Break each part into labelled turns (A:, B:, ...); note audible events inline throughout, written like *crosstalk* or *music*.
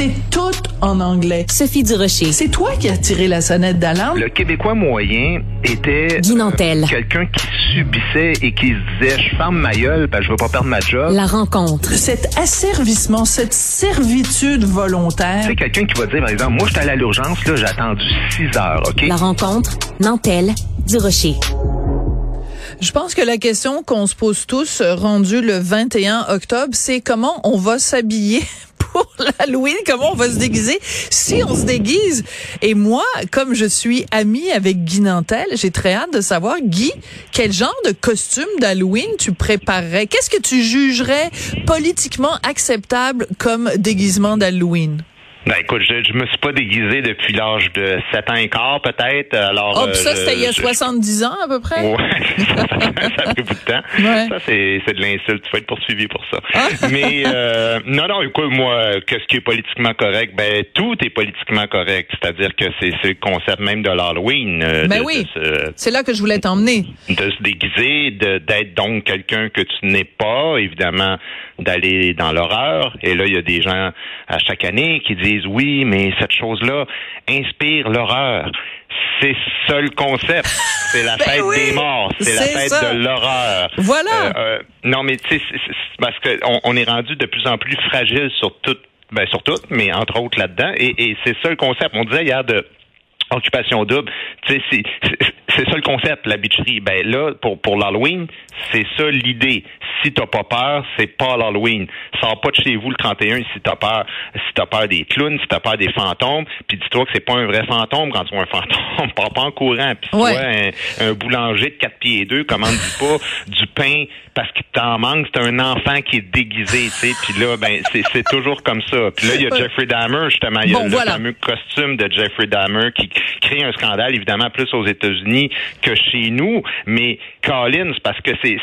A: C'est tout en anglais.
B: Sophie Durocher.
A: C'est toi qui as tiré la sonnette d'alarme?
C: Le Québécois moyen était
B: Guy Nantel.
C: euh, quelqu'un qui subissait et qui se disait je ferme ma gueule parce que je veux pas perdre ma job.
B: La rencontre.
A: Cet asservissement, cette servitude volontaire.
C: C'est quelqu'un qui va dire par exemple moi je suis allé à l'urgence là j'ai attendu 6 heures ok?
B: La rencontre. Nantel. Durocher.
A: Je pense que la question qu'on se pose tous, euh, rendu le 21 octobre, c'est comment on va s'habiller pour l'Halloween, comment on va se déguiser, si on se déguise? Et moi, comme je suis amie avec Guy Nantel, j'ai très hâte de savoir, Guy, quel genre de costume d'Halloween tu préparerais? Qu'est-ce que tu jugerais politiquement acceptable comme déguisement d'Halloween?
C: Ben écoute, je, je me suis pas déguisé depuis l'âge de 7 ans et quart peut-être. Alors
A: Oh,
C: euh,
A: pis ça, c'était il y a
C: je-
A: 70 ans à peu près?
C: Ouais, *laughs* ça, ça a pris beaucoup de temps.
A: Ouais.
C: Ça, c'est, c'est de l'insulte. Tu vas être poursuivi pour ça.
A: Ah. *laughs*
C: Mais euh, non, non, écoute, moi, qu'est-ce qui est politiquement correct? Ben, tout est politiquement correct. C'est-à-dire que c'est, c'est le concept même de l'Halloween. euh,
A: Ben
C: de,
A: oui. C'est là que je voulais t'emmener.
C: de se déguiser, de, d'être donc quelqu'un que tu n'es pas, évidemment, d'aller dans l'horreur. Et là, il y a des gens à chaque année qui disent oui, mais cette chose-là inspire l'horreur. C'est ça le concept. C'est la *laughs*
A: Ben
C: fête
A: oui,
C: des morts. C'est la fête
A: ça.
C: de l'horreur.
A: Voilà.
C: Euh, euh, non, mais tu sais, parce qu'on on est rendu de plus en plus fragile sur tout, ben sur tout, mais entre autres là-dedans. Et, et c'est ça le concept. On disait hier de occupation double. C'est c'est- c'est ça le concept, la bitcherie. Ben là, pour pour l'Halloween, c'est ça l'idée. Si t'as pas peur, c'est pas l'Halloween. Sors pas de chez vous le 31 si t'as peur. Si t'as peur des clowns, si t'as peur des fantômes, puis dis-toi que c'est pas un vrai fantôme quand tu vois un fantôme. *laughs* Pars pas en courant. Puis
A: Ouais.
C: un, un boulanger de 4 pieds et 2 commande pas *laughs* du pain parce qu'il t'en manque. C'est un enfant qui est déguisé, tu sais. Puis là, ben c'est c'est toujours comme ça. Puis là, il y a. Jeffrey Dahmer, justement. Il y a
A: Bon,
C: le
A: voilà.
C: fameux costume de Jeffrey Dahmer qui crée un scandale, évidemment, plus aux États-Unis que chez nous. Mais Collins, parce que c'est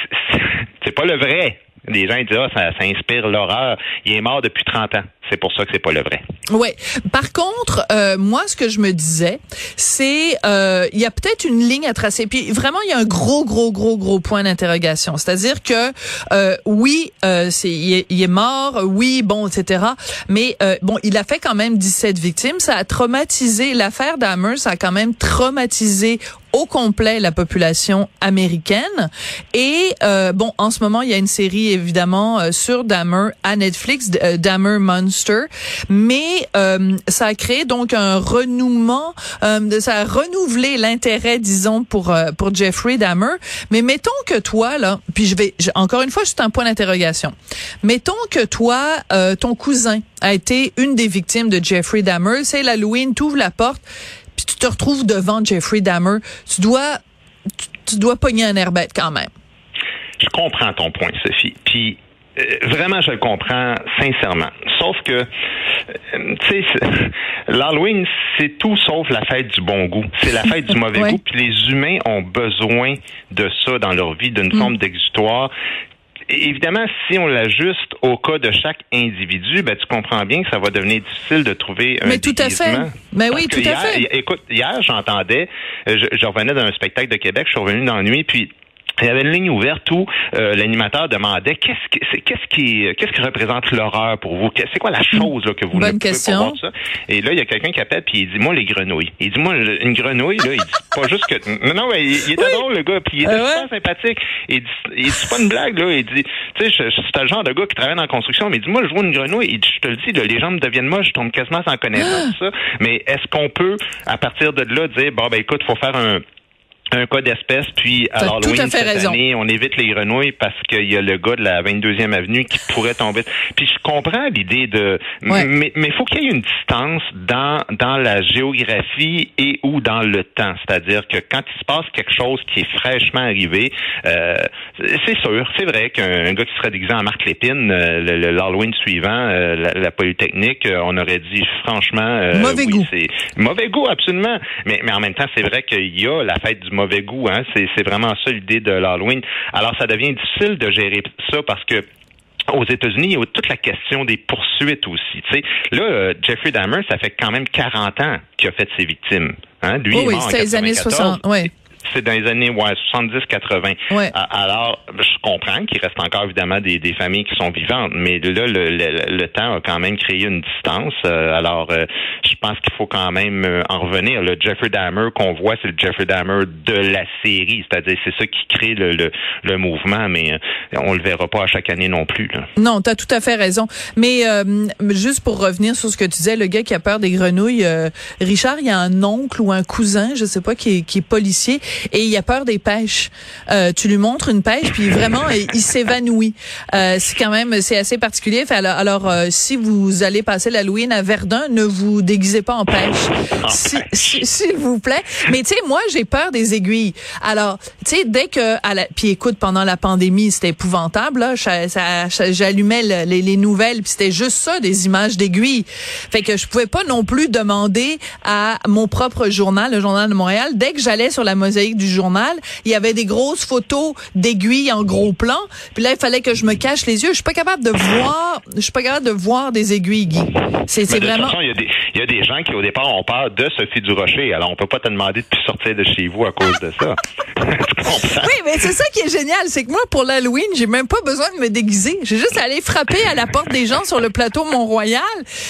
C: c'est- *laughs* pas le vrai. Les gens disent ah, ça, ça inspire l'horreur. Il est mort depuis 30 ans. C'est pour ça que c'est pas le vrai.
A: Ouais. Par contre, euh, moi, ce que je me disais, c'est euh, il y a peut-être une ligne à tracer. Puis vraiment, il y a un gros, gros, gros, gros point d'interrogation. C'est-à-dire que euh, oui, euh, c'est il est, mort, oui, bon, etc. Mais euh, bon, il a fait quand même 17 victimes. Ça a traumatisé l'affaire Dahmer. Ça a quand même traumatisé au complet la population américaine. Et bon, en ce moment, il y a une série évidemment sur Dahmer à Netflix, Dahmer Monster, mais euh, ça a créé donc un renouement, euh, ça a renouvelé l'intérêt, disons, pour euh, pour Jeffrey Dahmer. Mais mettons que toi là, puis je vais encore une fois, c'est un point d'interrogation. Mettons que toi, euh, ton cousin a été une des victimes de Jeffrey Dahmer. C'est l'Halloween, tu ouvres la porte puis tu te retrouves devant Jeffrey Dahmer, tu dois tu, tu dois pogner un air bête quand même.
C: Je comprends ton point, Sophie. Puis vraiment, je le comprends sincèrement. Sauf que, euh, tu sais, *laughs* l'Halloween, c'est tout sauf la fête du bon goût. C'est la fête du *laughs* mauvais
A: Ouais.
C: goût. Puis les humains ont besoin de ça dans leur vie, d'une forme d'exutoire. Évidemment, si on l'ajuste au cas de chaque individu, ben, tu comprends bien que ça va devenir difficile de trouver un
A: Mais tout à fait. Mais
C: Parce
A: oui, tout à fait.
C: Écoute, hier, j'entendais, euh, je, je revenais d'un spectacle de Québec, je suis revenu dans la nuit, puis il y avait une ligne ouverte où euh, l'animateur demandait qu'est-ce qui c'est- qu'est-ce qui qu'est-ce qui représente l'horreur pour vous? C'est quoi la chose là, que vous
A: Bonne
C: ne pouvez
A: question.
C: pas voir ça? Et là il y a quelqu'un qui appelle puis il dit moi les grenouilles. Il dit moi une grenouille là, il dit pas juste que non non mais il, il était drôle le gars puis il était
A: ouais?
C: super sympathique. Il dit il dit c'est pas une blague là, il dit tu sais c'est le genre de gars qui travaille dans la construction mais il dit moi je vois une grenouille, il dit je te le dis là, les gens me deviennent moches, je tombe quasiment sans connaissance *gasps* ça. Mais est-ce qu'on peut à partir de là dire bon ben écoute faut faire un un cas d'espèce, puis à
A: T'as
C: Halloween
A: tout à fait
C: cette
A: raison.
C: année, on évite les grenouilles parce qu'il y a le gars de la 22e avenue qui pourrait tomber. Puis je comprends l'idée de...
A: Ouais.
C: Mais mais faut qu'il y ait une distance dans, dans la géographie et ou dans le temps. C'est-à-dire que quand il se passe quelque chose qui est fraîchement arrivé, euh, c'est sûr, c'est vrai qu'un gars qui serait déguisé en Marc Lépine, euh, l'Halloween suivant, euh, la, la Polytechnique, euh, on aurait dit franchement...
A: Mauvais
C: oui,
A: goût.
C: mauvais goût, absolument. Mais, mais en même temps, c'est vrai qu'il y a la fête du mauvais goût. Hein? C'est, vraiment ça l'idée de l'Halloween. Alors, ça devient difficile de gérer ça parce que aux États-Unis, il y a toute la question des poursuites aussi. Tu sais, là, euh, Jeffrey Dahmer, ça fait quand même 40 ans qu'il a fait ses victimes. Hein? Lui,
A: Oui, c'était les années
C: 94.
A: 60. Ouais.
C: C'est dans les années ouais, 70-80.
A: Ouais.
C: Alors, je comprends qu'il reste encore évidemment des, des familles qui sont vivantes, mais là, le, le, le temps a quand même créé une distance. Euh, alors, euh, je pense qu'il faut quand même euh, en revenir. Le Jeffrey Dahmer qu'on voit, c'est le Jeffrey Dahmer de la série, c'est-à-dire c'est ça qui crée le, le, le mouvement, mais on le verra pas à chaque année non plus. Là.
A: Non, tu as tout à fait raison. Mais euh, juste pour revenir sur ce que tu disais, le gars qui a peur des grenouilles, euh, Richard, il y a un oncle ou un cousin, je sais pas, qui est, qui est policier et il a peur des pêches. Euh, tu lui montres une pêche, puis vraiment, il, s'évanouit. Euh, c'est quand même, c'est assez particulier. Alors, alors euh, si vous allez passer l'Halloween à Verdun, ne vous déguisez pas en pêche, Si- si- s'il vous plaît. Mais tu sais, moi, j'ai peur des aiguilles. Alors, tu sais, dès que, à la, puis écoute, pendant la pandémie, c'était épouvantable. Là, j'allumais le- les, les nouvelles, puis c'était juste ça, des images d'aiguilles. Fait que je pouvais pas non plus demander à mon propre journal, le journal de Montréal, dès que j'allais sur la mosaïque du journal, il y avait des grosses photos d'aiguilles en gros plan. Puis là, il fallait que je me cache les yeux. Je suis pas capable de voir, je suis pas capable de voir des aiguilles, Guy. C'est vraiment.
C: façon, il y, a des, il y a des gens qui, au départ, ont peur de Sophie Durocher. Alors, on peut pas te demander de plus sortir de chez vous à cause de ça. *laughs* comprends?
A: Oui, mais c'est ça qui est génial, c'est que moi pour l'Halloween, j'ai même pas besoin de me déguiser. J'ai juste à aller frapper à la porte des gens sur le plateau Mont-Royal,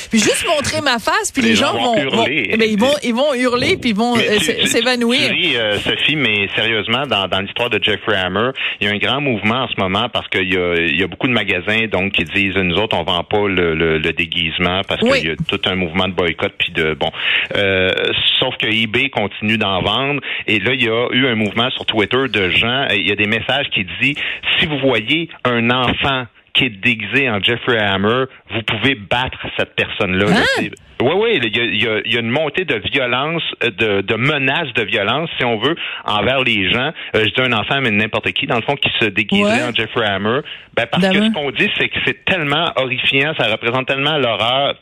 A: puis juste montrer ma face, puis les,
C: Les
A: gens
C: gens
A: vont,
C: vont hurler.
A: vont- ben, ils vont ils vont hurler puis ils vont euh, s'évanouir.
C: Euh, Sophie, mais sérieusement, dans, dans l'histoire de Jeffrey Hammer, il y a un grand mouvement en ce moment parce qu'il y a, y a beaucoup de magasins donc qui disent nous autres on vend pas le, le- le déguisement parce
A: Oui.
C: qu'il y a tout un mouvement de boycott puis de bon. Euh, sauf que eBay continue d'en vendre et là il y a eu un mouvement sur Twitter de gens. Il y a des messages qui disent si vous voyez un enfant qui est déguisé en Jeffrey Hammer, vous pouvez battre cette personne-là. là.
A: Hein?
C: Oui, oui, il y a, il y une montée de violence, euh, de, de menaces de violence, si on veut, envers les gens. Euh, je dis un enfant, mais n'importe qui, dans le fond, qui se déguiserait
A: Ouais.
C: en Jeffrey Hammer. Ben, parce que ce qu'on dit, c'est que c'est tellement horrifiant, ça représente tellement l'horreur.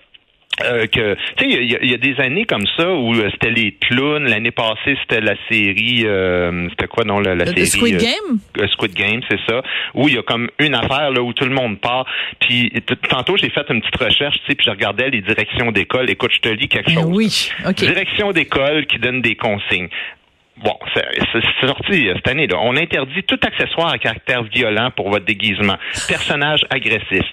C: Euh, que tu sais il y, a- il y a des années comme ça où euh, c'était les clowns l'année passée c'était la série euh, c'était quoi non la, la
A: Le
C: série
A: Squid
C: euh,
A: Game?
C: euh, Squid Game, c'est ça, où il y a comme une affaire là où tout le monde part. Puis tantôt j'ai fait une petite recherche, tu sais, puis je regardais les directions d'école. Écoute, je te lis quelque
A: Ben
C: chose.
A: oui, ok.
C: Direction d'école qui donne des consignes. Bon, c'est sorti euh, cette année. Là. On interdit tout accessoire à caractère violent pour votre déguisement. Personnage agressif.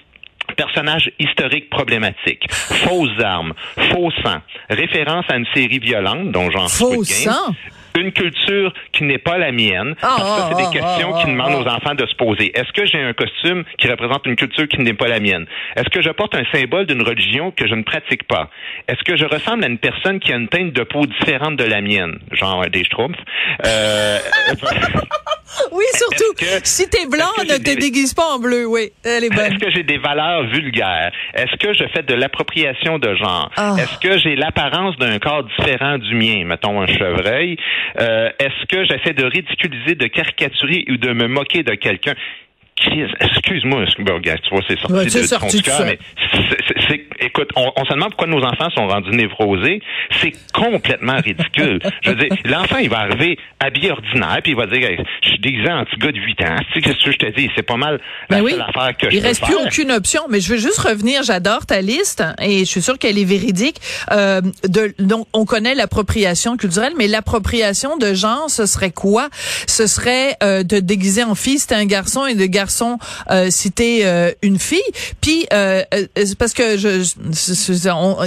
C: Personnage historique problématique, fausses armes, faux sang, référence à une série violente, dont genre
A: Faux sang?
C: Une culture qui n'est pas la mienne.
A: Ah,
C: que ça, c'est
A: ah,
C: des questions
A: ah,
C: qui
A: ah,
C: demandent
A: ah.
C: aux enfants de se poser. Est-ce que j'ai un costume qui représente une culture qui n'est pas la mienne? Est-ce que je porte un symbole d'une religion que je ne pratique pas? Est-ce que je ressemble à une personne qui a une teinte de peau différente de la mienne? Genre des schtroumpfs. Euh, *laughs*
A: Oui, surtout
C: que-
A: si t'es blanc, ne te
C: des-
A: déguise pas en bleu. Oui, elle est bonne.
C: Est-ce que j'ai des valeurs vulgaires? Est-ce que je fais de l'appropriation de genre?
A: Ah.
C: Est-ce que j'ai l'apparence d'un corps différent du mien, mettons un chevreuil? Euh, Est-ce que j'essaie de ridiculiser, de caricaturer ou de me moquer de quelqu'un? Excuse-moi, bon, regarde, tu vois, c'est sorti
A: Ouais,
C: de,
A: sorti de
C: cœur,
A: ça.
C: mais c'est- écoute, on, on se demande pourquoi nos enfants sont rendus névrosés. C'est complètement ridicule. Je veux dire, l'enfant, il va arriver habillé ordinaire, puis il va dire, Hey, je suis déguisé en petit gars de 8 ans. Tu sais, qu'est-ce que je te dis? C'est pas mal la
A: Ben oui.
C: seule affaire que je
A: Il reste plus
C: faire.
A: aucune option. Mais je veux juste revenir. J'adore ta liste et je suis sûre qu'elle est véridique. Euh, de, donc, on connaît l'appropriation culturelle, mais l'appropriation de genre, ce serait quoi? Ce serait euh, de déguiser en fille si t'es un garçon et de garçon euh, si t'es euh, une fille. Puis euh, euh, parce que je- je- on,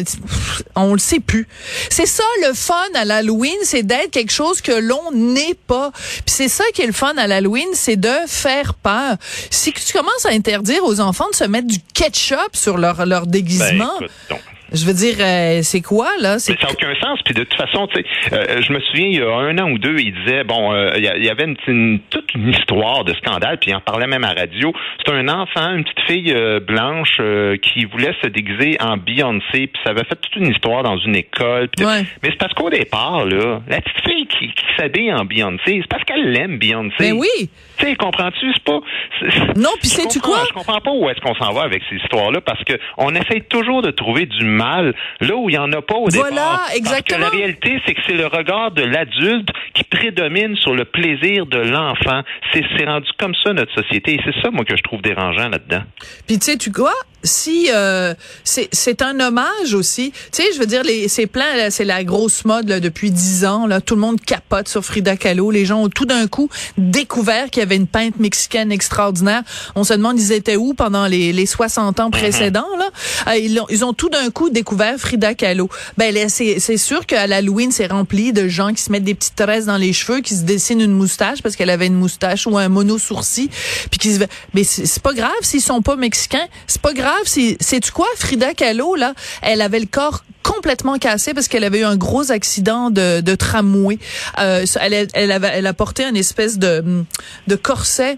A: on le sait plus. C'est ça le fun à l'Halloween, c'est d'être quelque chose que l'on n'est pas. Puis c'est ça qui est le fun à l'Halloween, c'est de faire peur. Si tu commences à interdire aux enfants de se mettre du ketchup sur leur leur
C: Ben,
A: déguisement,
C: écoute.
A: Je veux dire, euh, c'est quoi là? C'est
C: Mais ça n'a aucun sens. Puis de toute façon, tu sais, euh, je me souviens, il y a un an ou deux, il disait, bon, euh, il y avait une, une- toute une histoire de scandale, puis il en parlait même à radio. C'est un enfant, une petite fille blanche qui voulait se déguiser en Beyoncé, puis ça avait fait toute une histoire dans une école. puis-
A: Ouais.
C: Mais c'est parce qu'au départ, là, la petite fille qui, qui s'habille en Beyoncé, c'est parce qu'elle l'aime Beyoncé.
A: Ben oui.
C: Tu sais, comprends-tu? C'est pas.
A: Non, puis sais-tu quoi?
C: Je comprends pas où est-ce qu'on s'en va avec ces histoires-là parce que on essaye toujours de trouver du mal là où il y en a pas au
A: Voilà,
C: départ.
A: exactement.
C: Parce que la réalité, c'est que c'est le regard de l'adulte qui prédomine sur le plaisir de l'enfant. C'est rendu comme ça notre société et c'est ça moi que je trouve dérangeant là-dedans.
A: Puis tu sais tu si euh, c'est un hommage aussi, tu sais, je veux dire, les c'est plein, là, c'est la grosse mode là, depuis dix ans. Là, tout le monde capote sur Frida Kahlo. Les gens ont tout d'un coup découvert qu'il y avait une peinte mexicaine extraordinaire. On se demande ils étaient où pendant les, les 60 ans précédents là? Euh, ils, ont, ils ont tout d'un coup découvert Frida Kahlo. Ben c'est sûr qu'à l'Halloween c'est rempli de gens qui se mettent des petites tresses dans les cheveux, qui se dessinent une moustache parce qu'elle avait une moustache ou un mono sourcil, puis qui se mais c'est pas grave s'ils sont pas mexicains, c'est pas grave c'est tu quoi Frida Kahlo là, elle avait le corps complètement cassé parce qu'elle avait eu un gros accident de, de tramway. Euh, elle, elle, avait, elle a porté une espèce de, de corset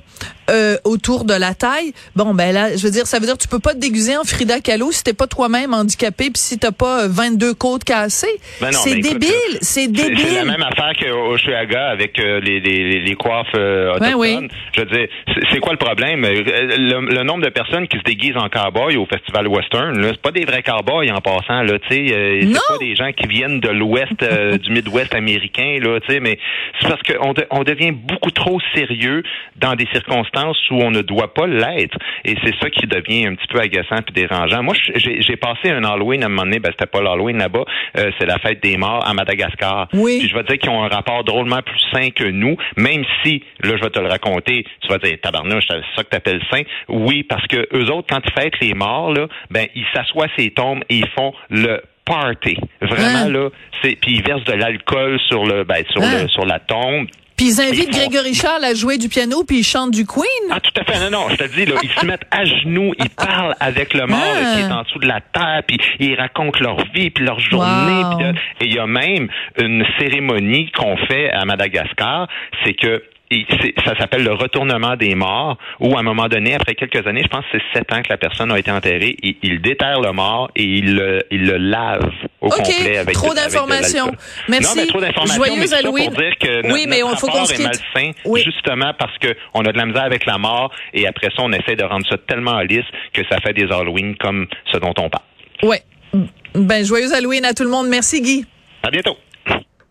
A: euh, autour de la taille. Bon, ben là, je veux dire, ça veut dire que tu peux pas te déguiser en Frida Kahlo si t'es pas toi-même handicapé puis si t'as pas 22 côtes cassées.
C: Ben
A: c'est débile,
C: euh,
A: c'est débile.
C: c'est la même affaire qu'au Oshuaga avec euh, les, les, les coiffes euh, autochtones.
A: oui.
C: Je veux dire, c'est- quoi le problème? Euh, Le, le nombre de personnes qui se déguisent en cowboy au Festival Western, c'est pas des vrais cowboys en passant, là, tu sais. Euh, c'est pas des gens qui viennent de l'Ouest, euh, *laughs* du Midwest américain, là, tu sais, mais c'est parce qu'on de- on devient beaucoup trop sérieux dans des circonstances où on ne doit pas l'être. Et c'est ça qui devient un petit peu agaçant puis dérangeant. Moi, j'ai passé un Halloween à un moment donné, ben, c'était pas l'Halloween là-bas, euh, c'est la fête des morts à Madagascar.
A: Oui.
C: Puis je vais te dire qu'ils ont un rapport drôlement plus sain que nous, même si, là, je vais te le raconter, tu vas dire, tabarnouche, c'est ça que t'appelles sain? Oui, parce que eux autres, quand ils fêtent les morts, là, ben, ils s'assoient ces tombes et ils font le party. Vraiment,
A: Hein?
C: là, puis ils versent de l'alcool sur le, ben, sur
A: Hein?
C: le, sur la tombe.
A: Puis ils invitent
C: Ils font-
A: Grégory Charles à jouer du piano puis ils chantent du Queen.
C: Ah, tout à fait. Non, non, je te dis, là, ils se mettent à genoux, ils parlent avec le mort
A: Ah.
C: qui est en dessous de la terre, puis ils racontent leur vie, puis leur journée.
A: Wow.
C: puis là, et il y a même une cérémonie qu'on fait à Madagascar, c'est que et c'est- ça s'appelle le retournement des morts, où à un moment donné, après quelques années, je pense que c'est sept ans que la personne a été enterrée, et ils déterrent le mort et ils le, lavent au complet avec
A: trop d'informations. Merci.
C: Non, mais trop d'informations,
A: Joyeux Halloween.
C: pour dire que
A: Oui,
C: notre,
A: mais on- faut qu'on
C: est malsain,
A: Oui.
C: justement parce que on a de la misère avec la mort et après ça, on essaie de rendre ça tellement lisse que ça fait des Halloween comme ce dont on parle.
A: Ouais. Ben joyeux Halloween à tout le monde. Merci Guy.
C: À bientôt.